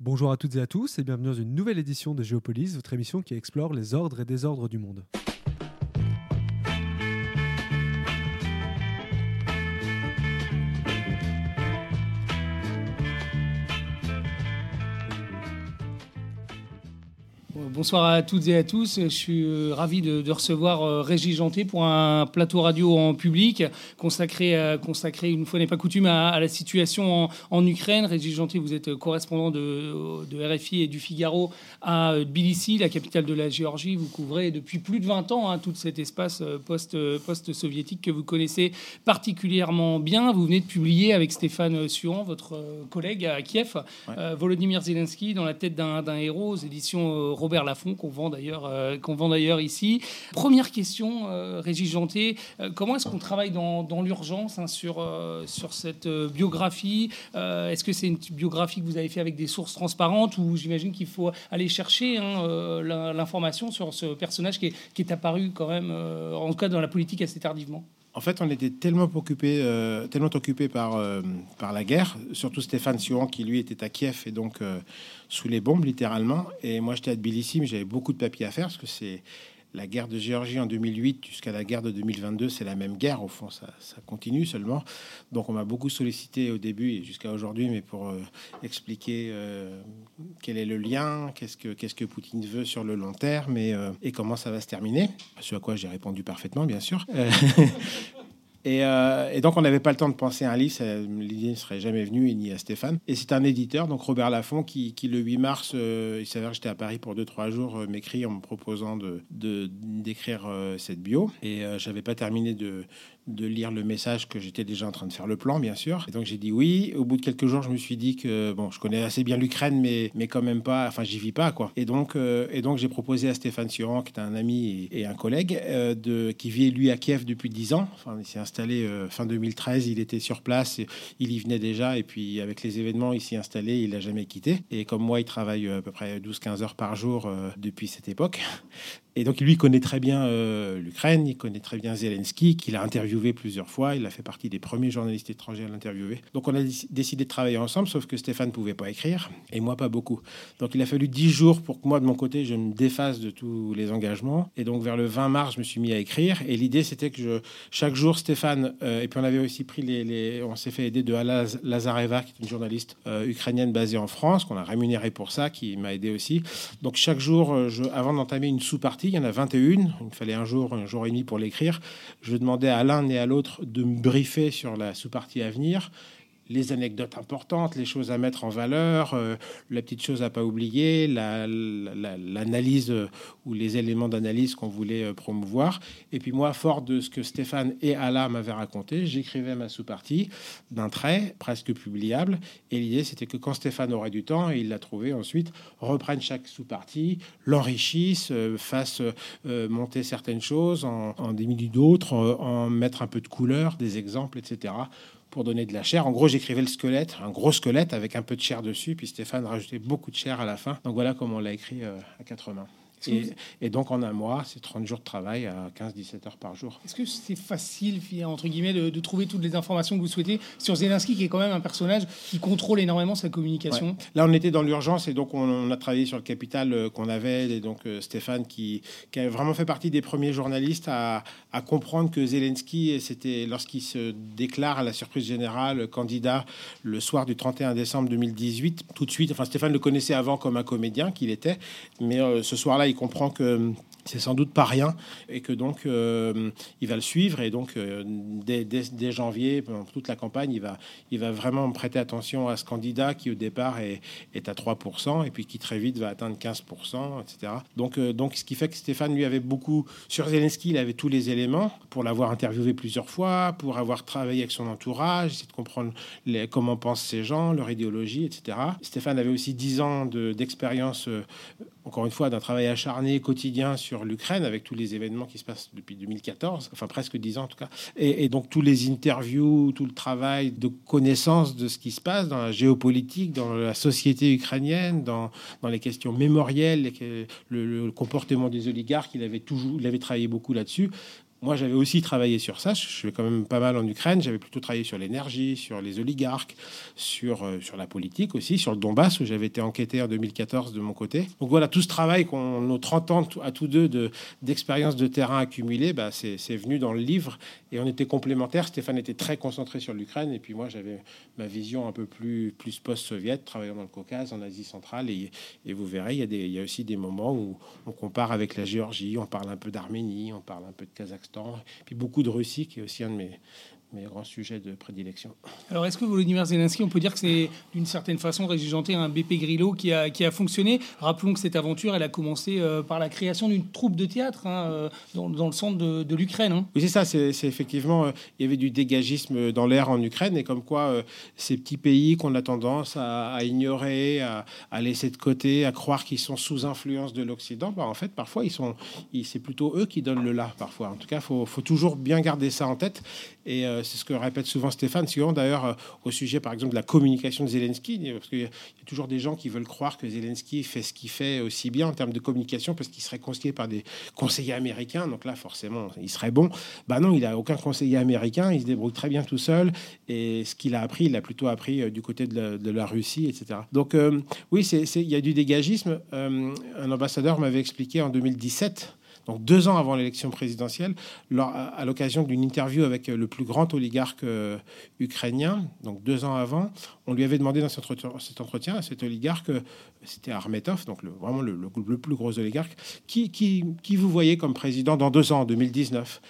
Bonjour à toutes et à tous et bienvenue dans une nouvelle édition de Géopolis, votre émission qui explore les ordres et désordres du monde. Bonsoir à toutes et à tous. Je suis euh, ravi de, recevoir euh, Régis Janté pour un plateau radio en public consacré, consacré une fois n'est pas coutume, à, la situation en, Ukraine. Régis Janté, vous êtes correspondant de, de, RFI et du Figaro à Tbilissi, la capitale de la Géorgie. Vous couvrez depuis plus de 20 ans hein, tout cet espace euh, post-soviétique que vous connaissez particulièrement bien. Vous venez de publier avec Stéphane Suran, votre collègue à Kiev, Volodymyr Zelensky dans la tête d'un héros aux éditions Robert Qu'on vend d'ailleurs euh, qu'on vend d'ailleurs ici. Première question, euh, Régis Janté, euh, comment est-ce qu'on travaille dans, l'urgence hein, sur, sur cette biographie? Est-ce que c'est une biographie que vous avez fait avec des sources transparentes ou j'imagine qu'il faut aller chercher hein, l'information sur ce personnage qui est, qui est apparu quand même, en tout cas dans la politique assez tardivement? En fait, on était tellement occupé, tellement occupé par, par la guerre, surtout Stéphane Sion qui lui était à Kiev et donc sous les bombes, littéralement. Et moi, j'étais à Tbilissi, j'avais beaucoup de papiers à faire parce que c'est la guerre de Géorgie en 2008 jusqu'à la guerre de 2022, c'est la même guerre. Au fond, ça, continue seulement. Donc, on m'a beaucoup sollicité au début et jusqu'à aujourd'hui, mais pour euh, expliquer euh, quel est le lien, qu'est-ce que, Poutine veut sur le long terme et, euh, et comment ça va se terminer. Ce à quoi j'ai répondu parfaitement, bien sûr. Euh, et, donc, on n'avait pas le temps de penser à un livre. L'idée ne serait jamais venue, ni à Stéphane. Et c'est un éditeur, donc Robert Laffont, qui, le 8 mars, euh, il s'avère que j'étais à Paris pour 2-3 jours, euh, m'écrit en me proposant de, d'écrire cette bio. Et j'avais pas terminé de, de lire le message que j'étais déjà en train de faire le plan, bien sûr. Et donc j'ai dit oui. Au bout de quelques jours, je me suis dit que bon, je connais assez bien l'Ukraine, mais mais quand même pas. Enfin, j'y vis pas quoi. Et donc euh, donc j'ai proposé à Stéphane Sioran, qui est un ami et, un collègue, euh, de qui vit lui à Kiev depuis 10 ans. Enfin, il s'est installé euh, fin 2013. Il était sur place, il y venait déjà. Et puis avec les événements, il s'y installé. Il l'a jamais quitté. Et comme moi, il travaille à peu près 12-15 heures par jour depuis cette époque. Et donc, lui, connaît très bien euh, l'Ukraine, il connaît très bien Zelensky, qu'il a interviewé plusieurs fois. Il a fait partie des premiers journalistes étrangers à l'interviewer. Donc, on a décidé de travailler ensemble, sauf que Stéphane ne pouvait pas écrire, et moi, pas beaucoup. Donc, il a fallu dix jours pour que moi, de mon côté, je me défasse de tous les engagements. Et donc, vers le 20 mars, je me suis mis à écrire. Et l'idée, c'était que je, chaque jour, Stéphane, euh, et puis on avait aussi pris les. on s'est fait aider de Ala Lazareva, qui est une journaliste euh, ukrainienne basée en France, qu'on a rémunéré pour ça, qui m'a aidé aussi. Donc, chaque jour, je, avant d'entamer une sous-partie, il y en a 21. Il me fallait un jour, un jour et demi pour l'écrire. Je demandais à l'un et à l'autre de me briefer sur la sous-partie à venir les anecdotes importantes, les choses à mettre en valeur, euh, la petite chose à pas oublier, l'analyse euh, ou les éléments d'analyse qu'on voulait euh, promouvoir. Et puis moi, fort de ce que Stéphane et Alain m'avaient raconté, j'écrivais ma sous-partie d'un trait presque publiable. Et l'idée, c'était que quand Stéphane aurait du temps, et il l'a trouvé ensuite, reprenne chaque sous-partie, l'enrichisse, fasse monter certaines choses, en, en d'autres, en mettre un peu de couleur, des exemples, etc pour donner de la chair. En gros, j'écrivais le squelette, un gros squelette avec un peu de chair dessus, puis Stéphane rajoutait beaucoup de chair à la fin. Donc voilà comment on l'a écrit euh, à quatre mains. Et, donc en un mois, c'est 30 jours de travail à 15-17 heures par jour. Est-ce que c'est facile, entre guillemets, de, trouver toutes les informations que vous souhaitez sur Zelensky, qui est quand même un personnage qui contrôle énormément sa communication? Là, on était dans l'urgence et donc on, a travaillé sur le capital euh, qu'on avait. Et donc euh, Stéphane, qui, qui, a vraiment fait partie des premiers journalistes à, à comprendre que Zelensky, c'était lorsqu'il se déclare à la surprise générale candidat le soir du 31 décembre 2018, tout de suite, enfin Stéphane le connaissait avant comme un comédien qu'il était, mais euh, ce soir-là, il comprend que c'est sans doute pas rien et que donc euh, il va le suivre et donc euh, dès, janvier pendant toute la campagne il va il va vraiment prêter attention à ce candidat qui au départ est, est à 3% et puis qui très vite va atteindre 15% etc donc euh, donc ce qui fait que Stéphane lui avait beaucoup sur Zelensky il avait tous les éléments pour l'avoir interviewé plusieurs fois pour avoir travaillé avec son entourage essayer de comprendre les, comment pensent ces gens leur idéologie etc Stéphane avait aussi 10 ans d'expérience encore une fois d'un travail acharné quotidien sur l'Ukraine avec tous les événements qui se passent depuis 2014, enfin presque dix ans en tout cas. Et, donc tous les interviews, tout le travail de connaissance de ce qui se passe dans la géopolitique, dans la société ukrainienne, dans, dans les questions mémorielles, le, le, comportement des oligarques, il avait toujours, il avait travaillé beaucoup là-dessus moi, j'avais aussi travaillé sur ça. Je fais quand même pas mal en Ukraine. J'avais plutôt travaillé sur l'énergie, sur les oligarques, sur, euh, sur la politique aussi, sur le Donbass, où j'avais été enquêté en 2014 de mon côté. Donc voilà, tout ce travail qu'on nos 30 ans à tous deux de, d'expérience de terrain accumulée, bah, c'est, c'est venu dans le livre. Et on était complémentaires. Stéphane était très concentré sur l'Ukraine. Et puis moi, j'avais ma vision un peu plus, plus post-soviète, travaillant dans le Caucase, en Asie centrale. Et, et vous verrez, il y, a des, il y a aussi des moments où on compare avec la Géorgie, on parle un peu d'Arménie, on parle un peu de Kazakhstan puis beaucoup de Russie, qui est aussi un de mes, mes grands sujets de prédilection. Alors, est-ce que Volodymyr Zelensky, on peut dire que c'est d'une certaine façon régigenté un BP Grillo qui a, qui a fonctionné? Rappelons que cette aventure, elle a commencé euh, par la création d'une troupe de théâtre hein, euh, dans, dans, le centre de, de l'Ukraine. Hein. Oui, c'est ça. C'est, effectivement, euh, il y avait du dégagisme dans l'air en Ukraine et comme quoi ces petits pays qu'on a tendance à, à ignorer, à, à, laisser de côté, à croire qu'ils sont sous influence de l'Occident, bah, en fait, parfois, ils sont, ils, c'est plutôt eux qui donnent le là, parfois. En tout cas, il faut, faut, toujours bien garder ça en tête. Et c'est ce que répète souvent Stéphane, souvent d'ailleurs euh, au sujet par exemple de la communication de Zelensky, parce qu'il y a toujours des gens qui veulent croire que Zelensky fait ce qu'il fait aussi bien en termes de communication parce qu'il serait conseillé par des conseillers américains. Donc là, forcément, il serait bon. Bah non, il n'a aucun conseiller américain, il se débrouille très bien tout seul. Et ce qu'il a appris, il l'a plutôt appris euh, du côté de la, Russie, etc. Donc euh, oui, il y a du dégagisme. un ambassadeur m'avait expliqué en 2017 donc deux ans avant l'élection présidentielle, à l'occasion d'une interview avec le plus grand oligarque euh, ukrainien, donc deux ans avant, on lui avait demandé dans cet entretien, à cet oligarque, c'était Armetov, donc le, vraiment le, plus gros oligarque, qui, vous voyez comme président dans deux ans, en 2019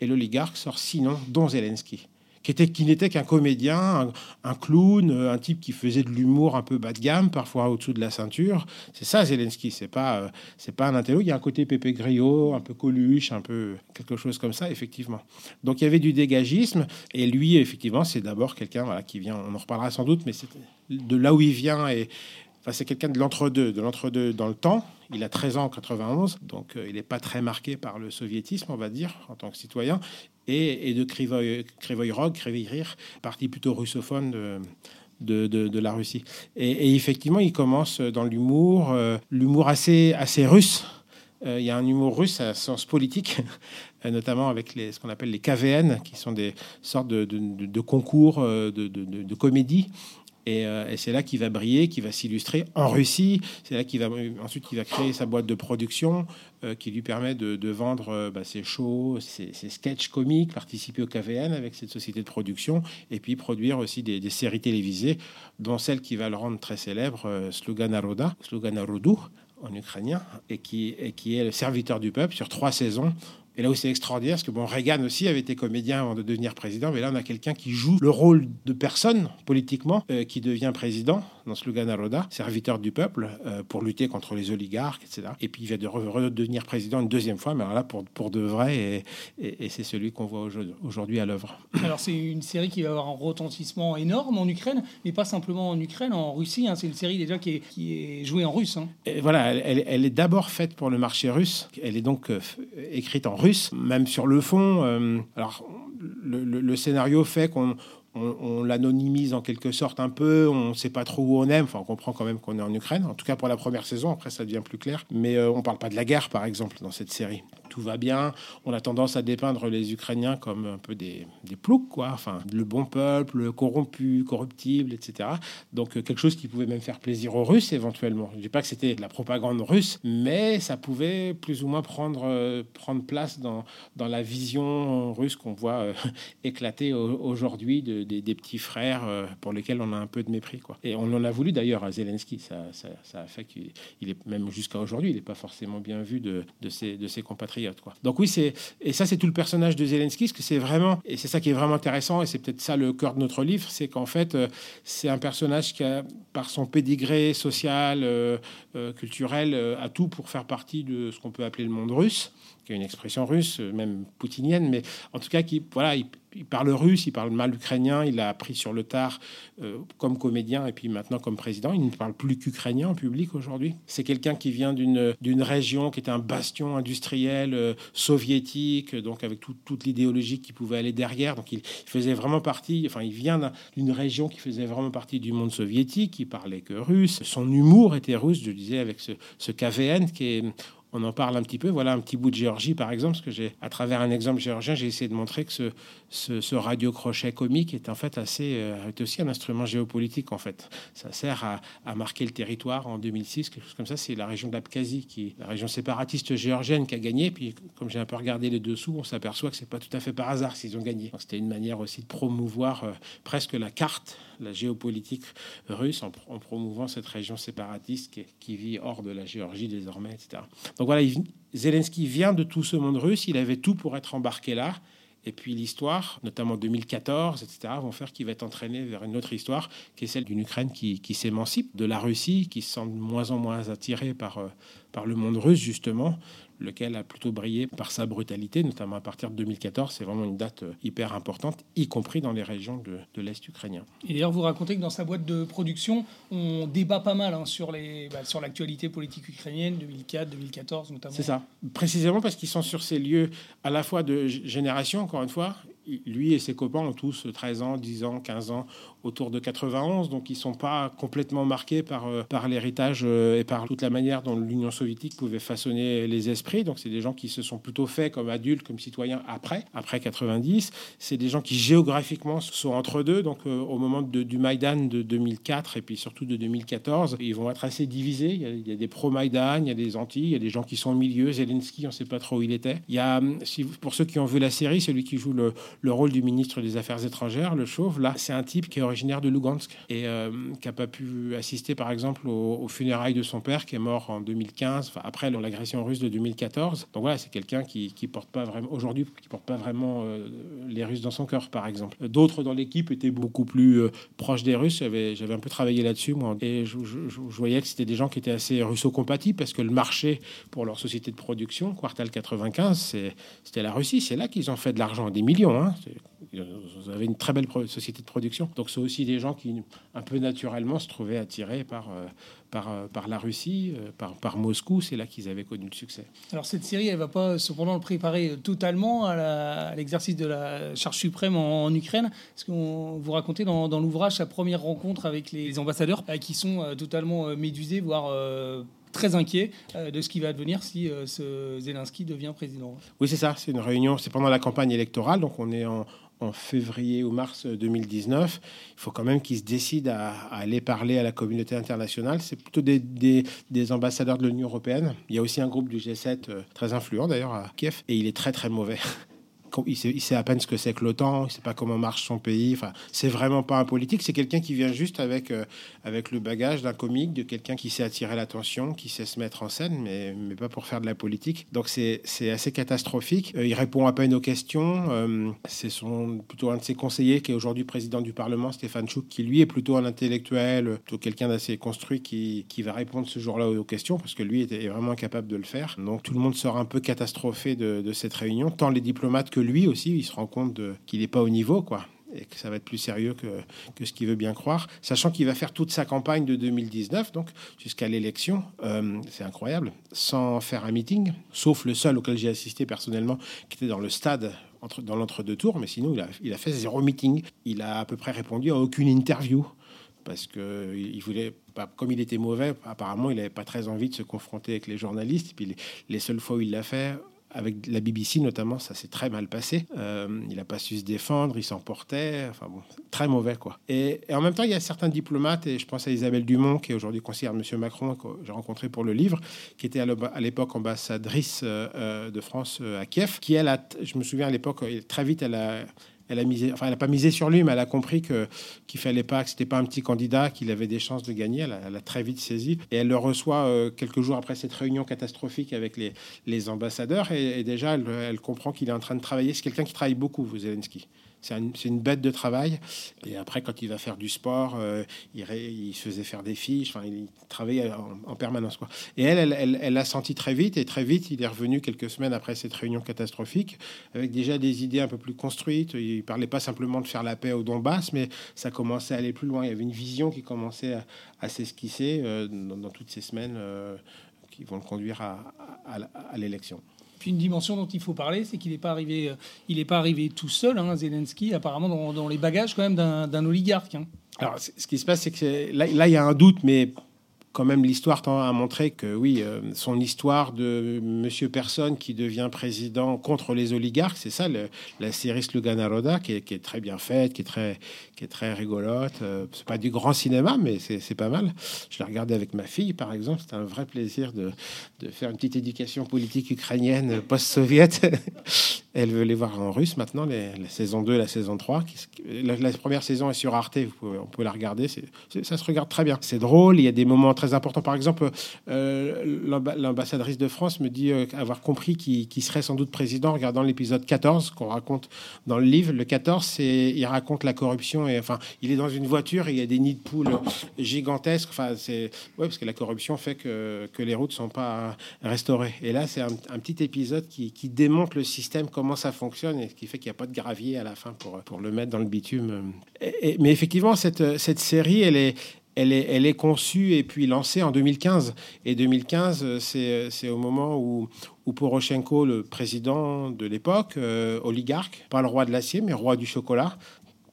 Et l'oligarque sort sinon, dont Zelensky qui était qui n'était qu'un comédien, un, clown, un type qui faisait de l'humour un peu bas de gamme, parfois au-dessous de la ceinture. C'est ça Zelensky, c'est pas euh, c'est pas un intello. Il y a un côté Pépé Griot, un peu Coluche, un peu quelque chose comme ça, effectivement. Donc il y avait du dégagisme et lui, effectivement, c'est d'abord quelqu'un voilà, qui vient. On en reparlera sans doute, mais c'est de là où il vient et C'est quelqu'un de l'entre-deux, de l'entre-deux dans le temps. Il a 13 ans en 91, donc euh, il n'est pas très marqué par le soviétisme, on va dire, en tant que citoyen et, et de Krivoy Rog, Krivoy parti plutôt russophone de, la Russie. Et, effectivement, il commence dans l'humour, euh, l'humour assez, russe. Euh, il y a un humour russe à sens politique, notamment avec ce qu'on appelle les KVN, qui sont des sortes de, concours de, comédie euh, et, c'est là qu'il va briller, qu'il va s'illustrer en Russie. C'est là qu'il va ensuite qu'il va créer sa boîte de production euh, qui lui permet de, vendre euh, bah, ses shows, ses, sketchs comiques, participer au KVN avec cette société de production et puis produire aussi des, séries télévisées, dont celle qui va le rendre très célèbre, Sluganaroda, Sluganarodu en ukrainien, et qui, et qui est le serviteur du peuple sur trois saisons et là où c'est extraordinaire, parce que bon, Reagan aussi avait été comédien avant de devenir président, mais là on a quelqu'un qui joue le rôle de personne politiquement, euh, qui devient président dans Slogan Naroda, serviteur du peuple, euh, pour lutter contre les oligarques, etc. Et puis il vient de redevenir président une deuxième fois, mais alors là pour, pour de vrai, et, et, c'est celui qu'on voit aujourd'hui à l'œuvre. Alors c'est une série qui va avoir un retentissement énorme en Ukraine, mais pas simplement en Ukraine, en Russie. Hein. c'est une série déjà qui est, qui est jouée en russe. Hein. Et voilà, elle, elle, est d'abord faite pour le marché russe. Elle est donc euh, écrite en russe, même sur le fond. Euh, alors, le, scénario fait qu'on on, l'anonymise en quelque sorte un peu, on ne sait pas trop où on est, enfin on comprend quand même qu'on est en Ukraine, en tout cas pour la première saison, après ça devient plus clair, mais euh, on parle pas de la guerre par exemple dans cette série tout va bien. On a tendance à dépeindre les Ukrainiens comme un peu des, ploucs, quoi. Enfin, le bon peuple, corrompu, corruptible, etc. Donc, euh, quelque chose qui pouvait même faire plaisir aux Russes éventuellement. Je dis pas que c'était de la propagande russe, mais ça pouvait plus ou moins prendre, euh, prendre place dans, dans la vision russe qu'on voit euh, éclater aujourd'hui de, des petits frères pour lesquels on a un peu de mépris, quoi. Et on en a voulu d'ailleurs à Zelensky. Ça, ça, ça a fait qu'il est, même jusqu'à aujourd'hui, il n'est pas forcément bien vu de, de, ses, de ses compatriotes. Donc oui, c'est et ça c'est tout le personnage de Zelensky, parce que c'est vraiment et c'est ça qui est vraiment intéressant et c'est peut-être ça le cœur de notre livre, c'est qu'en fait euh, c'est un personnage qui a par son pédigré social, euh, euh, culturel, a tout pour faire partie de ce qu'on peut appeler le monde russe qui est une expression russe, même poutinienne, mais en tout cas qui voilà, il, parle russe, il parle mal ukrainien, il a appris sur le tard euh, comme comédien et puis maintenant comme président. Il ne parle plus qu'ukrainien en public aujourd'hui. C'est quelqu'un qui vient d'une région qui était un bastion industriel euh, soviétique, donc avec toute l'idéologie qui pouvait aller derrière. Donc il, faisait vraiment partie, enfin il vient d'une région qui faisait vraiment partie du monde soviétique, il parlait que russe. Son humour était russe, je disais, avec ce, ce KVN qui est on en parle un petit peu. Voilà un petit bout de Géorgie, par exemple, parce que j'ai, à travers un exemple géorgien, j'ai essayé de montrer que ce, ce, radio crochet comique est en fait assez, euh, est aussi un instrument géopolitique en fait. Ça sert à, marquer le territoire en 2006, quelque chose comme ça. C'est la région d'Abkhazie, qui la région séparatiste géorgienne, qui a gagné. Puis, comme j'ai un peu regardé les dessous, on s'aperçoit que c'est pas tout à fait par hasard s'ils ont gagné. C'était une manière aussi de promouvoir euh, presque la carte, la géopolitique russe, en, promouvant cette région séparatiste qui, qui, vit hors de la Géorgie désormais, etc. Donc voilà, Zelensky vient de tout ce monde russe. Il avait tout pour être embarqué là. Et puis l'histoire, notamment 2014, etc., vont faire qu'il va être entraîné vers une autre histoire, qui est celle d'une Ukraine qui, qui s'émancipe de la Russie, qui se sent de moins en moins attirée par, euh, par le monde russe, justement, lequel a plutôt brillé par sa brutalité, notamment à partir de 2014. C'est vraiment une date euh, hyper importante, y compris dans les régions de, de l'Est ukrainien. Et d'ailleurs, vous racontez que dans sa boîte de production, on débat pas mal hein, sur, les, bah, sur l'actualité politique ukrainienne, 2004, 2014 notamment. C'est ça. Précisément parce qu'ils sont sur ces lieux à la fois de génération, encore une fois, lui et ses copains ont tous 13 ans, 10 ans, 15 ans, autour de 91, donc ils sont pas complètement marqués par, euh, par l'héritage euh, et par toute la manière dont l'Union soviétique pouvait façonner les esprits. Donc c'est des gens qui se sont plutôt faits comme adultes, comme citoyens après, après 90. C'est des gens qui géographiquement sont entre deux. Donc euh, au moment de, du Maïdan de 2004 et puis surtout de 2014, ils vont être assez divisés. Il y a, des pro-Maïdan, il y a des anti, il y a des gens qui sont au milieu. Zelensky, on ne sait pas trop où il était. Il y a, si, pour ceux qui ont vu la série, celui qui joue le, le rôle du ministre des Affaires étrangères, le chauve, là, c'est un type qui est originaire de Lugansk et euh, qui n'a pas pu assister, par exemple, aux, funérailles de son père qui est mort en 2015, après l'agression russe de 2014. Donc voilà, c'est quelqu'un qui, qui porte pas vraiment, aujourd'hui, qui porte pas vraiment euh, les Russes dans son cœur, par exemple. D'autres dans l'équipe étaient beaucoup plus euh, proches des Russes. J'avais, j'avais un peu travaillé là-dessus, moi, et je, voyais que c'était des gens qui étaient assez russo-compatibles parce que le marché pour leur société de production, Quartal 95, c'était la Russie. C'est là qu'ils ont fait de l'argent, des millions. Hein. Vous avez une très belle société de production. Donc, c'est aussi des gens qui, un peu naturellement, se trouvaient attirés par, euh, euh, par la Russie, euh, par, par Moscou. C'est là qu'ils avaient connu le succès. Alors, cette série, elle va pas cependant le préparer totalement à l'exercice de la charge suprême en, Ukraine. Parce qu'on vous racontez dans, dans l'ouvrage sa première rencontre avec les ambassadeurs qui sont totalement médusés, voire très inquiet euh, de ce qui va advenir si euh, ce Zelensky devient président. Oui, c'est ça. C'est une réunion. C'est pendant la campagne électorale, donc on est en, février ou mars 2019. Il faut quand même qu'ils se décident à, aller parler à la communauté internationale. C'est plutôt des, des, ambassadeurs de l'Union européenne. Il y a aussi un groupe du G7 euh, très influent d'ailleurs à Kiev et il est très très mauvais. il sait, à peine ce que c'est que l'OTAN, il sait pas comment marche son pays. Enfin, c'est vraiment pas un politique, c'est quelqu'un qui vient juste avec, euh, avec le bagage d'un comique, de quelqu'un qui sait attirer l'attention, qui sait se mettre en scène, mais, mais pas pour faire de la politique. Donc c'est assez catastrophique. Euh, il répond à peine aux questions. Euh, c'est son, plutôt un de ses conseillers qui est aujourd'hui président du Parlement, Stéphane Chouk, qui lui est plutôt un intellectuel, plutôt quelqu'un d'assez construit qui, qui va répondre ce jour-là aux questions, parce que lui est vraiment incapable de le faire. Donc tout le monde sort un peu catastrophé de, de cette réunion, tant les diplomates que lui aussi, il se rend compte qu'il n'est pas au niveau, quoi et que ça va être plus sérieux que, ce qu'il veut bien croire, sachant qu'il va faire toute sa campagne de 2019, donc jusqu'à l'élection, euh, c'est incroyable, sans faire un meeting, sauf le seul auquel j'ai assisté personnellement, qui était dans le stade, dans l'entre-deux tours, mais sinon il a, fait zéro meeting, il a à peu près répondu à aucune interview, parce que il voulait, comme il était mauvais, apparemment il n'avait pas très envie de se confronter avec les journalistes, et puis les seules fois où il l'a fait, avec la BBC notamment, ça s'est très mal passé. Euh, il n'a pas su se défendre, il s'emportait, enfin bon, très mauvais quoi. Et, en même temps, il y a certains diplomates, et je pense à Isabelle Dumont, qui est aujourd'hui conseillère de M. Macron, que j'ai rencontré pour le livre, qui était à l'époque ambassadrice euh, euh, de France à Kiev, qui elle, a, je me souviens à l'époque, très vite, elle a elle a misé, enfin, elle n'a pas misé sur lui, mais elle a compris que qu'il fallait pas, que c'était pas un petit candidat, qu'il avait des chances de gagner. Elle a, très vite saisi et elle le reçoit euh, quelques jours après cette réunion catastrophique avec les, les ambassadeurs et, déjà elle, elle comprend qu'il est en train de travailler. C'est quelqu'un qui travaille beaucoup, Zelensky. C'est une bête de travail. Et après, quand il va faire du sport, euh, il, se faisait faire des fiches. Enfin, il travaillait en, permanence. Et elle, elle, l'a senti très vite. Et très vite, il est revenu quelques semaines après cette réunion catastrophique avec déjà des idées un peu plus construites. Il parlait pas simplement de faire la paix au Donbass, mais ça commençait à aller plus loin. Il y avait une vision qui commençait à, s'esquisser euh, dans, toutes ces semaines euh, qui vont le conduire à l'élection une dimension dont il faut parler, c'est qu'il n'est pas arrivé, euh, il n'est pas arrivé tout seul, hein, Zelensky, apparemment dans, les bagages quand même d'un oligarque. Hein. Alors, ce qui se passe, c'est que là, il y a un doute, mais quand même, l'histoire tend à montrer que oui, euh, son histoire de Monsieur Personne qui devient président contre les oligarques, c'est ça, la série Sluganaroda, qui est, qui est très bien faite, qui est très, qui est très rigolote. Euh, c'est pas du grand cinéma, mais c'est pas mal. Je l'ai regardé avec ma fille, par exemple. C'était un vrai plaisir de, de, faire une petite éducation politique ukrainienne post-soviète. Elle veut les voir en russe maintenant, les, la saison 2 la saison 3. la, première saison est sur Arte, on peut la regarder. ça se regarde très bien. C'est drôle, il y a des moments très important. Par exemple, euh, l'ambassadrice de France me dit euh, avoir compris qu'il serait sans doute président en regardant l'épisode 14 qu'on raconte dans le livre. Le 14, c'est il raconte la corruption et enfin, il est dans une voiture et il y a des nids de poules gigantesques. Enfin, c'est parce que la corruption fait que, les routes sont pas restaurées. Et là, c'est un, petit épisode qui, qui, démontre le système, comment ça fonctionne et ce qui fait qu'il n'y a pas de gravier à la fin pour, pour le mettre dans le bitume. Mais effectivement, cette, cette série, elle est, elle est, elle est conçue et puis lancée en 2015. Et 2015, c'est au moment où, où Poroshenko, le président de l'époque, euh, oligarque, pas le roi de l'acier, mais roi du chocolat,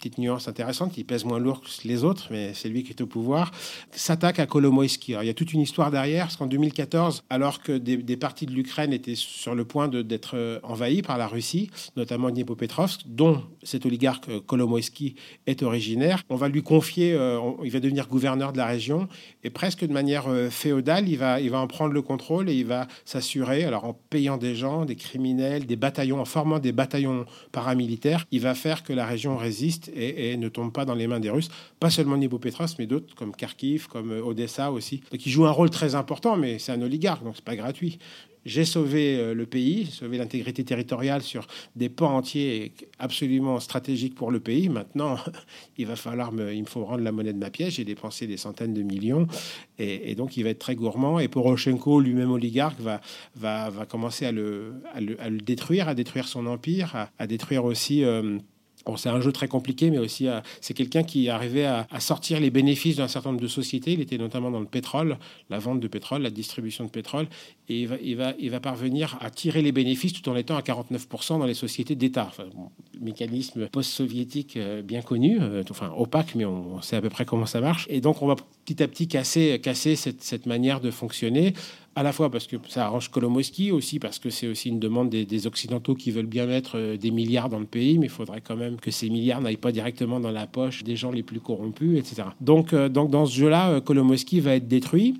petite nuance intéressante, il pèse moins lourd que les autres, mais c'est lui qui est au pouvoir, s'attaque à Kolomoïski. il y a toute une histoire derrière, parce qu'en 2014, alors que des, parties de l'Ukraine étaient sur le point d'être euh, envahies par la Russie, notamment Dniepopetrovsk, dont cet oligarque euh, Kolomoïski est originaire, on va lui confier, euh, il va devenir gouverneur de la région, et presque de manière féodale, il va, il va en prendre le contrôle et il va s'assurer, alors en payant des gens, des criminels, des bataillons, en formant des bataillons paramilitaires, il va faire que la région résiste et, ne tombe pas dans les mains des Russes. Pas seulement Petros, mais d'autres comme Kharkiv, comme euh, Odessa aussi, qui joue un rôle très important, mais c'est un oligarque, donc c'est pas gratuit. J'ai sauvé euh, le pays, sauvé l'intégrité territoriale sur des pans entiers absolument stratégiques pour le pays. Maintenant, il va falloir me, il me faut rendre la monnaie de ma pièce. J'ai dépensé des centaines de millions et, donc il va être très gourmand. Et Poroshenko, lui-même oligarque, va, va, va commencer à le, à le, détruire, à détruire son empire, à, détruire aussi. Euh, c'est un jeu très compliqué, mais aussi euh, c'est quelqu'un qui arrivait à, à, sortir les bénéfices d'un certain nombre de sociétés. Il était notamment dans le pétrole, la vente de pétrole, la distribution de pétrole, et il va, parvenir à tirer les bénéfices tout en étant à 49% dans les sociétés d'État. Mécanisme post-soviétique euh, bien connu, euh, enfin opaque, mais on, sait à peu près comment ça marche. Et donc on va petit à petit casser, cette, cette manière de fonctionner à la fois parce que ça arrange Kolomowski, aussi parce que c'est aussi une demande des, Occidentaux qui veulent bien mettre euh, des milliards dans le pays, mais il faudrait quand même que ces milliards n'aillent pas directement dans la poche des gens les plus corrompus, etc. Donc, euh, donc dans ce jeu-là, euh, Kolomowski va être détruit.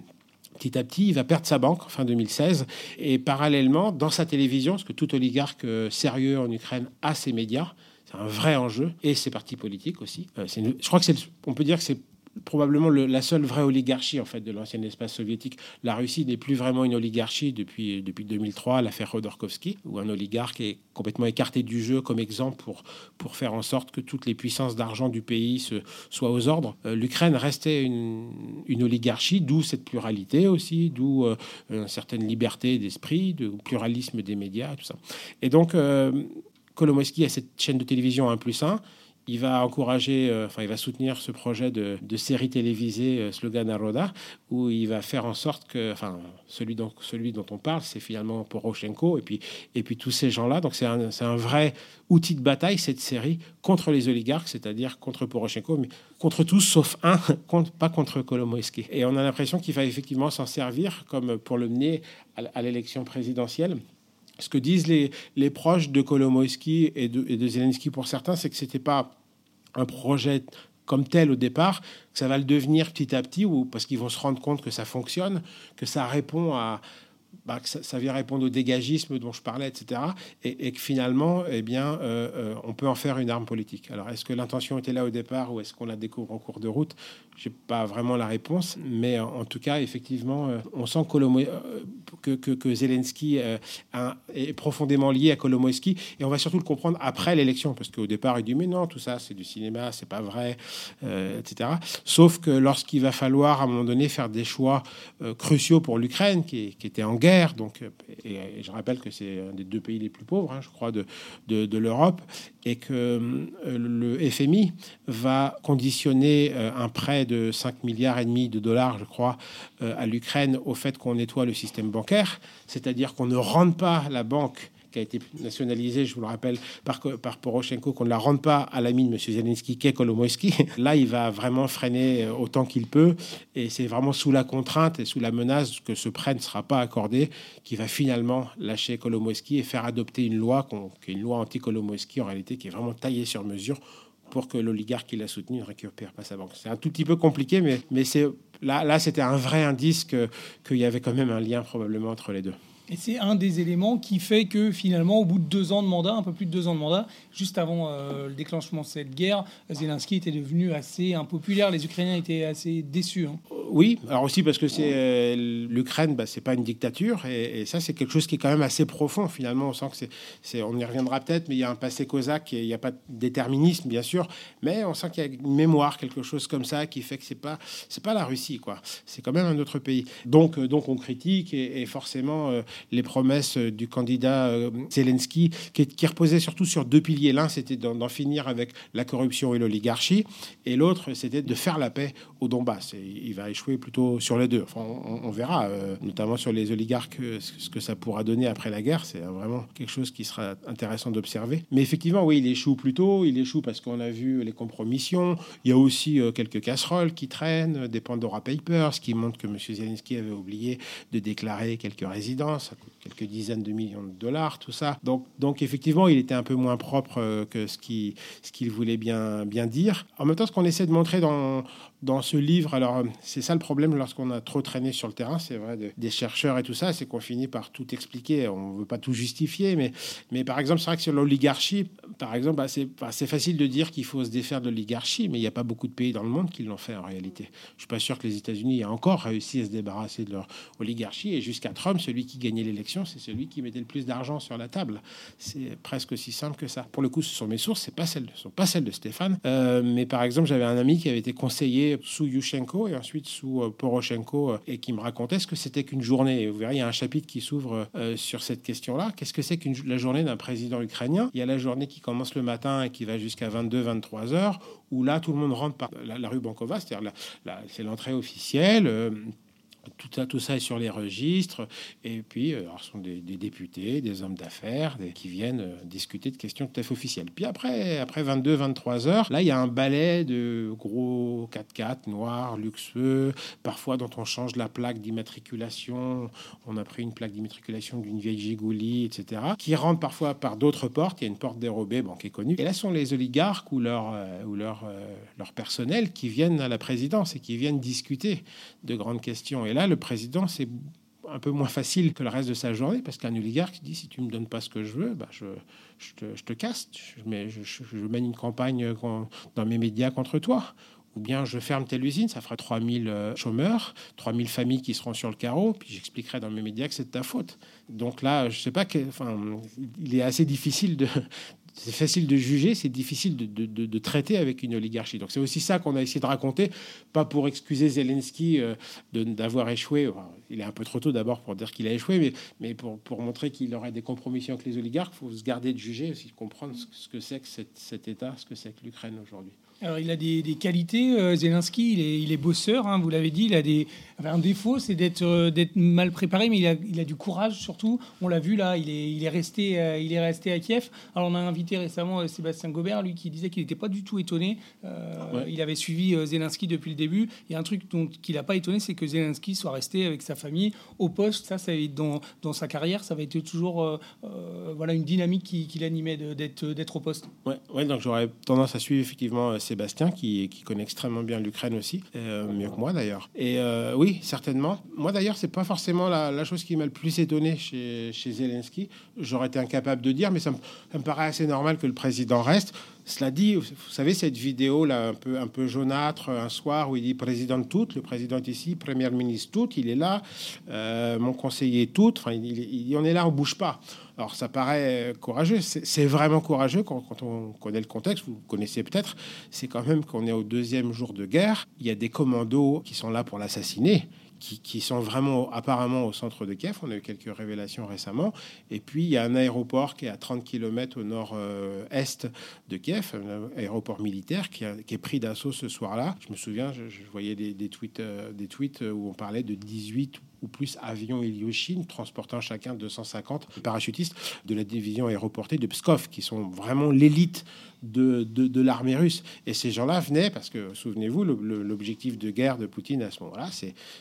Petit à petit, il va perdre sa banque fin 2016. Et parallèlement, dans sa télévision, parce que tout oligarque sérieux en Ukraine a ses médias, c'est un vrai enjeu, et ses partis politiques aussi. je crois que c'est, on peut dire que c'est probablement la seule vraie oligarchie en fait de l'ancien espace soviétique. La Russie n'est plus vraiment une oligarchie depuis, depuis 2003, l'affaire Khodorkovsky, où un oligarque est complètement écarté du jeu comme exemple pour, pour faire en sorte que toutes les puissances d'argent du pays se, soient aux ordres. Euh, L'Ukraine restait une, une oligarchie, d'où cette pluralité aussi, d'où euh, une certaine liberté d'esprit, de pluralisme des médias, tout ça. Et donc, euh, a cette chaîne de télévision 1 plus 1 il va encourager, euh, enfin, il va soutenir ce projet de, série télévisée euh, Slogan Naroda, où il va faire en sorte que, enfin, celui dont, celui dont on parle, c'est finalement Poroshenko, et puis, et puis tous ces gens-là. Donc, c'est un, un, vrai outil de bataille, cette série, contre les oligarques, c'est-à-dire contre Poroshenko, mais contre tous, sauf un, contre, pas contre Kolomoïski. Et on a l'impression qu'il va effectivement s'en servir comme pour le mener à l'élection présidentielle ce que disent les, les proches de Kolomoïski et de, et de Zelensky pour certains, c'est que ce n'était pas un projet comme tel au départ, que ça va le devenir petit à petit, ou parce qu'ils vont se rendre compte que ça fonctionne, que ça répond à, bah, ça, vient répondre au dégagisme dont je parlais, etc. Et, que finalement, eh bien, euh, euh, on peut en faire une arme politique. Alors, est-ce que l'intention était là au départ ou est-ce qu'on la découvre en cours de route? Je n'ai pas vraiment la réponse, mais en, tout cas, effectivement, euh, on sent que, que, que, Zelensky est profondément lié à Kolomoïski, et on va surtout le comprendre après l'élection, parce qu'au départ, il dit mais non, tout ça, c'est du cinéma, c'est pas vrai, etc. Sauf que lorsqu'il va falloir à un moment donné faire des choix cruciaux pour l'Ukraine, qui, était en guerre donc, euh, et, je rappelle que c'est un des deux pays les plus pauvres, hein, je crois, de, de, l'Europe, et que euh, le FMI va conditionner euh, un prêt de 5 milliards et demi de dollars, je crois, à l'Ukraine au fait qu'on nettoie le système bancaire, c'est-à-dire qu'on ne rende pas la banque qui a été nationalisée, je vous le rappelle, par, par Poroshenko, qu'on ne la rende pas à l'ami de M. Zelensky, qu'est Kolomoïski. Là, il va vraiment freiner autant qu'il peut. Et c'est vraiment sous la contrainte et sous la menace que ce prêt ne sera pas accordé qu'il va finalement lâcher Kolomoïski et faire adopter une loi, qui est une loi anti-Kolomoïski, en réalité, qui est vraiment taillée sur mesure pour que l'oligarque qui l'a soutenu ne récupère pas sa banque. C'est un tout petit peu compliqué, mais, mais là, là c'était un vrai indice qu'il y avait quand même un lien probablement entre les deux. Et c'est un des éléments qui fait que finalement, au bout de deux ans de mandat, un peu plus de deux ans de mandat, juste avant euh, le déclenchement de cette guerre, Zelensky était devenu assez impopulaire. Les Ukrainiens étaient assez déçus. Hein. Oui, alors aussi parce que c'est euh, l'Ukraine, bah, c'est pas une dictature, et, ça c'est quelque chose qui est quand même assez profond. Finalement, on sent que c'est, on y reviendra peut-être, mais il y a un passé cosaque, il n'y a pas de déterminisme bien sûr, mais on sent qu'il y a une mémoire, quelque chose comme ça, qui fait que c'est pas, c'est pas la Russie, quoi. C'est quand même un autre pays. Donc, euh, donc on critique et, forcément les promesses du candidat euh, Zelensky, qui, qui reposait surtout sur deux piliers. L'un, c'était d'en finir avec la corruption et l'oligarchie, et l'autre, c'était de faire la paix au Donbass. Il va échouer plutôt sur les deux. Enfin, on, verra, euh, notamment sur les oligarques, euh, ce que ça pourra donner après la guerre. C'est vraiment quelque chose qui sera intéressant d'observer. Mais effectivement, oui, il échoue plutôt. Il échoue parce qu'on a vu les compromissions. Il y a aussi quelques casseroles qui traînent, des Pandora Papers, qui montrent que M. Zelensky avait oublié de déclarer quelques résidences quelques dizaines de millions de dollars, tout ça. Donc, donc effectivement, il était un peu moins propre euh, que ce qu'il voulait bien, dire. En même temps, ce qu'on essaie de montrer dans, dans ce livre, alors c'est ça le problème lorsqu'on a trop traîné sur le terrain, c'est vrai, des chercheurs et tout ça, c'est qu'on finit par tout expliquer. On ne veut pas tout justifier, mais, mais par exemple, c'est vrai que sur l'oligarchie, par exemple, bah, c'est facile de dire qu'il faut se défaire de l'oligarchie, mais il n'y a pas beaucoup de pays dans le monde qui l'ont fait en réalité. Je ne suis pas sûr que les États-Unis aient encore réussi à se débarrasser de leur oligarchie. Et jusqu'à Trump, celui qui l'élection, c'est celui qui mettait le plus d'argent sur la table. C'est presque aussi simple que ça. Pour le coup, ce sont mes sources, c'est pas celles, ce sont pas celles de Stéphane. Euh, mais par exemple, j'avais un ami qui avait été conseillé sous Yushchenko et ensuite sous euh, Poroshenko euh, et qui me racontait ce que c'était qu'une journée. vous verrez, il y a un chapitre qui s'ouvre sur cette question-là. Qu'est-ce que c'est qu'une la journée d'un président ukrainien? Il y a la journée qui commence le matin et qui va jusqu'à 22-23 heures, où là, tout le monde rentre par la, rue Bankova, c'est-à-dire c'est l'entrée officielle. Tout ça, tout ça est sur les registres. Et puis, euh, ce sont des, députés, des hommes d'affaires qui viennent euh, discuter de questions tout à officielles. Puis après, après 22, 23 heures, là, il y a un balai de gros 4x4 noirs, luxueux, parfois dont on change la plaque d'immatriculation. On a pris une plaque d'immatriculation d'une vieille gigouli, etc., qui rentrent parfois par d'autres portes. Il y a une porte dérobée, bon, qui est connue. Et là, sont les oligarques ou leur, euh, ou leur, leur personnel qui viennent à la présidence et qui viennent discuter de grandes questions. Là, le président, c'est un peu moins facile que le reste de sa journée, parce qu'un oligarque dit si tu me donnes pas ce que je veux, bah je, te, je casse, je, mets, je, mène une campagne dans mes médias contre toi. Ou bien je ferme telle usine, ça fera 3000 euh, chômeurs, 3000 familles qui seront sur le carreau, puis j'expliquerai dans mes médias que c'est de ta faute. Donc là, je sais pas, que, il est assez difficile de, c'est facile de juger, c'est difficile de, traiter avec une oligarchie. Donc c'est aussi ça qu'on a essayé de raconter, pas pour excuser Zelensky euh, d'avoir échoué. il est un peu trop tôt d'abord pour dire qu'il a échoué, mais, mais pour, pour montrer qu'il aurait des compromissions avec les oligarques, il faut se garder de juger aussi, comprendre ce que c'est que cet État, ce que c'est que l'Ukraine aujourd'hui. Alors, il a des, qualités, euh, Zelensky, il est, il est bosseur, hein, vous l'avez dit, il a des, un défaut, c'est d'être euh, d'être mal préparé, mais il a, il a du courage surtout. On l'a vu là, il est, il est, resté, euh, il est resté à Kiev. Alors, on a invité récemment Sébastien Gobert, lui, qui disait qu'il n'était pas du tout étonné. Il avait suivi Zelensky depuis le début. Il y a un truc dont il n'a pas étonné, c'est que Zelensky soit resté avec sa famille au poste. Ça, ça dans, dans sa carrière, ça va être toujours voilà, une dynamique qui, qui l'animait d'être au poste. Ouais, ouais donc j'aurais tendance à suivre effectivement Sébastien, qui, connaît extrêmement bien l'Ukraine aussi, euh, mieux que moi d'ailleurs. Et euh, oui, certainement. Moi d'ailleurs, c'est pas forcément la, chose qui m'a le plus étonné chez, Zelensky. J'aurais été incapable de dire, mais ça me, paraît assez normal que le président reste. Cela dit, vous savez, cette vidéo là, un peu, un peu jaunâtre, un soir où il dit président de tout, le président ici, premier ministre tout, il est là, euh, mon conseiller tout, enfin, il, il, on est là, on bouge pas. Alors ça paraît courageux, c'est vraiment courageux quand, on connaît le contexte, vous connaissez peut-être, c'est quand même qu'on est au deuxième jour de guerre, il y a des commandos qui sont là pour l'assassiner, qui, sont vraiment apparemment au centre de Kiev. On a eu quelques révélations récemment. Et puis, il y a un aéroport qui est à 30 km au nord-est de Kiev, un aéroport militaire qui, est pris d'assaut ce soir-là. Je me souviens, je, voyais des, des tweets, euh, des tweets où on parlait de 18 ou plus avions Ilyushin transportant chacun 250 parachutistes de la division aéroportée de Pskov, qui sont vraiment l'élite de, de, l'armée russe. Et ces gens-là venaient, parce que souvenez-vous, l'objectif de guerre de Poutine à ce moment-là,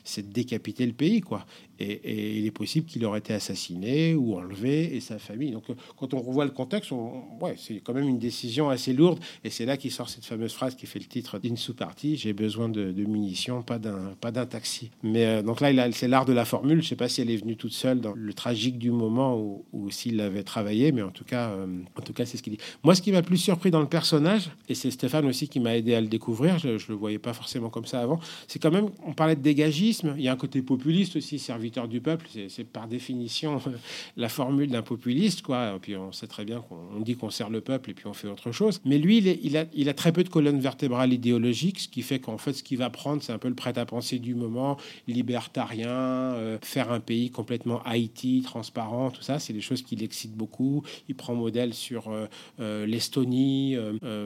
c'est de décapiter le pays. quoi. Et, il est possible qu'il aurait été assassiné ou enlevé et sa famille. Donc quand on revoit le contexte, ouais, c'est quand même une décision assez lourde. Et c'est là qu'il sort cette fameuse phrase qui fait le titre d'une sous-partie, j'ai besoin de, munitions, pas d'un taxi. Mais euh, donc là, c'est l'art de la formule. Je ne sais pas si elle est venue toute seule dans le tragique du moment ou, s'il l'avait travaillé, mais en tout cas, euh, en tout cas c'est ce qu'il dit. Moi, ce qui m'a plus surpris dans le personnage, et c'est Stéphane aussi qui m'a aidé à le découvrir, je ne le voyais pas forcément comme ça avant, c'est quand même, on parlait de dégagisme, il y a un côté populiste aussi, serviteur du peuple, c'est par définition la formule d'un populiste, quoi. Et puis on sait très bien qu'on dit qu'on sert le peuple et puis on fait autre chose. Mais lui, il, a, il a très peu de colonne vertébrale idéologique, ce qui fait qu'en fait, ce qu'il va prendre, c'est un peu le prêt-à-penser du moment, libertarien, euh, faire un pays complètement Haïti, transparent, tout ça, c'est des choses qui l'excitent beaucoup. Il prend modèle sur euh, euh, l'Estonie,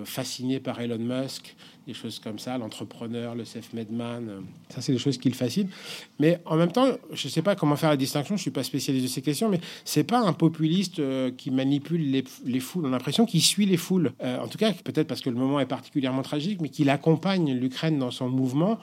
fasciné par Elon Musk, des choses comme ça, l'entrepreneur, le self-made man. Ça, c'est des choses qui le fascinent. Mais en même temps, je ne sais pas comment faire la distinction, je ne suis pas spécialiste de ces questions, mais c'est pas un populiste qui manipule les foules. On a l'impression qu'il suit les foules. en tout cas, peut-être parce que le moment est particulièrement tragique, mais qu'il accompagne l'Ukraine dans son mouvement.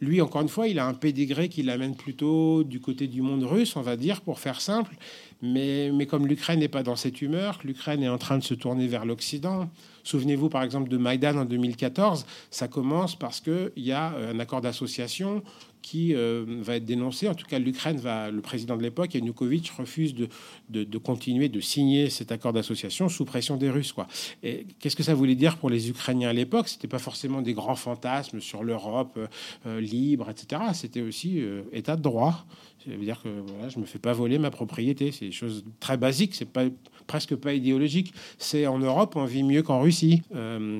Lui, encore une fois, il a un pédigré qui l'amène plutôt du côté du monde russe, on va dire, pour faire simple. Mais, comme l'Ukraine n'est pas dans cette humeur, l'Ukraine est en train de se tourner vers l'Occident. Souvenez-vous par exemple de Maïdan en 2014, ça commence parce qu'il y a un accord d'association qui euh, va être dénoncé. En tout cas, l'Ukraine va, le président de l'époque, Yanukovych, refuse de, de, continuer de signer cet accord d'association sous pression des Russes. Quoi. Et qu'est-ce que ça voulait dire pour les Ukrainiens à l'époque? C'était pas forcément des grands fantasmes sur l'Europe euh, euh, libre, etc. C'était aussi état de droit. Ça veut dire que voilà, je me fais pas voler ma propriété. C'est des choses très basiques. C'est pas presque pas idéologique. C'est en Europe, on vit mieux qu'en Russie.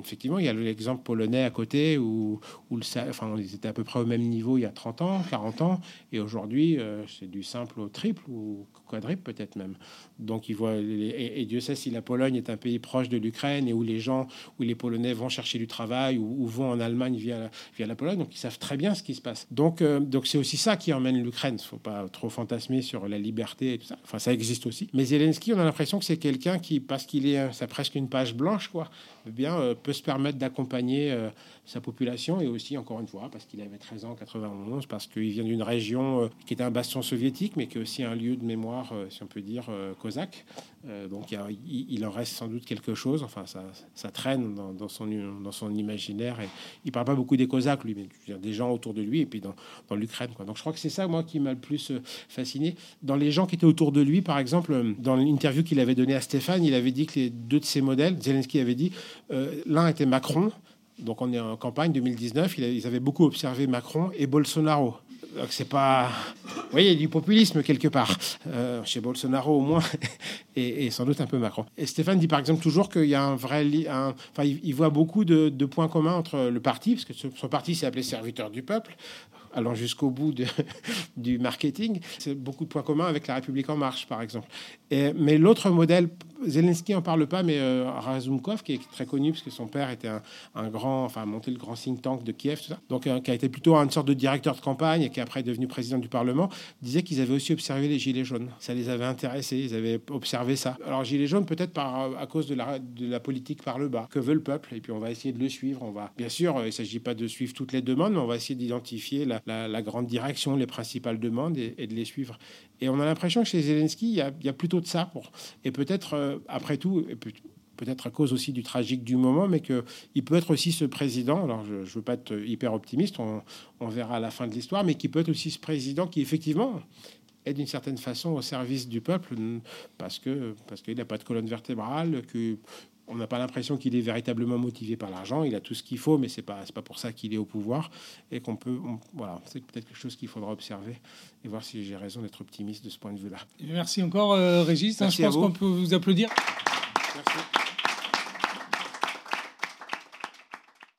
Effectivement, il y a l'exemple polonais à côté où, où le, enfin, ils étaient à peu près au même niveau il y a 30 ans, 40 ans, et aujourd'hui, euh, c'est du simple au triple ou quadruple peut-être même. Donc, ils voient, et, Dieu sait si la Pologne est un pays proche de l'Ukraine et où les gens, où les Polonais vont chercher du travail ou, vont en Allemagne via la, via la Pologne, donc ils savent très bien ce qui se passe. Donc, euh, donc c'est aussi ça qui emmène l'Ukraine. Il faut pas trop fantasmer sur la liberté et tout ça. Enfin, ça existe aussi. Mais Zelensky, on a l'impression que c'est quelqu'un qui, parce qu'il est, c'est presque une page blanche, quoi, eh bien, euh, peut se permettre d'accompagner euh, sa population et aussi, encore une fois, parce qu'il avait 13 ans en 91, parce qu'il vient d'une région qui était un bastion soviétique, mais qui est aussi un lieu de mémoire, si on peut dire, cosaque. donc, il, en reste sans doute quelque chose. Enfin, ça, traîne dans, son, imaginaire. Et il parle pas beaucoup des cosaques, lui, mais des gens autour de lui et puis dans, l'Ukraine. Donc, je crois que c'est ça, moi, qui m'a le plus fasciné. Dans les gens qui étaient autour de lui, par exemple, dans l'interview qu'il avait donnée à Stéphane, il avait dit que les deux de ses modèles, Zelensky avait dit, euh, l'un était Macron, donc on est en campagne 2019, ils avaient beaucoup observé Macron et Bolsonaro. Donc c'est pas, vous voyez, il y a du populisme quelque part euh, chez Bolsonaro au moins, et, sans doute un peu Macron. Et Stéphane dit par exemple toujours qu'il y a un vrai, un, enfin, il, voit beaucoup de, points communs entre le parti, parce que son parti s'est appelé Serviteur du peuple, allant jusqu'au bout du marketing. C'est beaucoup de points communs avec la République en marche, par exemple. Et, mais l'autre modèle, Zelensky en parle pas, mais euh, Razumkov, qui est très connu parce que son père était un, grand, enfin, monté le grand think tank de Kiev, tout ça. donc euh, qui a été plutôt une sorte de directeur de campagne et qui est après devenu président du Parlement, disait qu'ils avaient aussi observé les gilets jaunes. Ça les avait intéressés, ils avaient observé ça. Alors gilets jaunes, peut-être par à cause de la, politique par le bas, que veut le peuple, et puis on va essayer de le suivre. On va, bien sûr, il s'agit pas de suivre toutes les demandes, mais on va essayer d'identifier la, grande direction, les principales demandes et, de les suivre. Et on a l'impression que chez Zelensky, il y, y a plutôt de ça. Pour... Et peut-être, euh, après tout, peut-être à cause aussi du tragique du moment, mais qu'il peut être aussi ce président, alors je ne veux pas être hyper optimiste, on, on verra à la fin de l'histoire, mais qui peut être aussi ce président qui effectivement est d'une certaine façon au service du peuple parce que parce qu'il n'a pas de colonne vertébrale, que on n'a pas l'impression qu'il est véritablement motivé par l'argent. Il a tout ce qu'il faut, mais c'est pas pas pour ça qu'il est au pouvoir et qu'on peut voilà c'est peut-être quelque chose qu'il faudra observer et voir si j'ai raison d'être optimiste de ce point de vue-là. Merci encore, euh, Régis. Hein, je pense qu'on peut vous applaudir.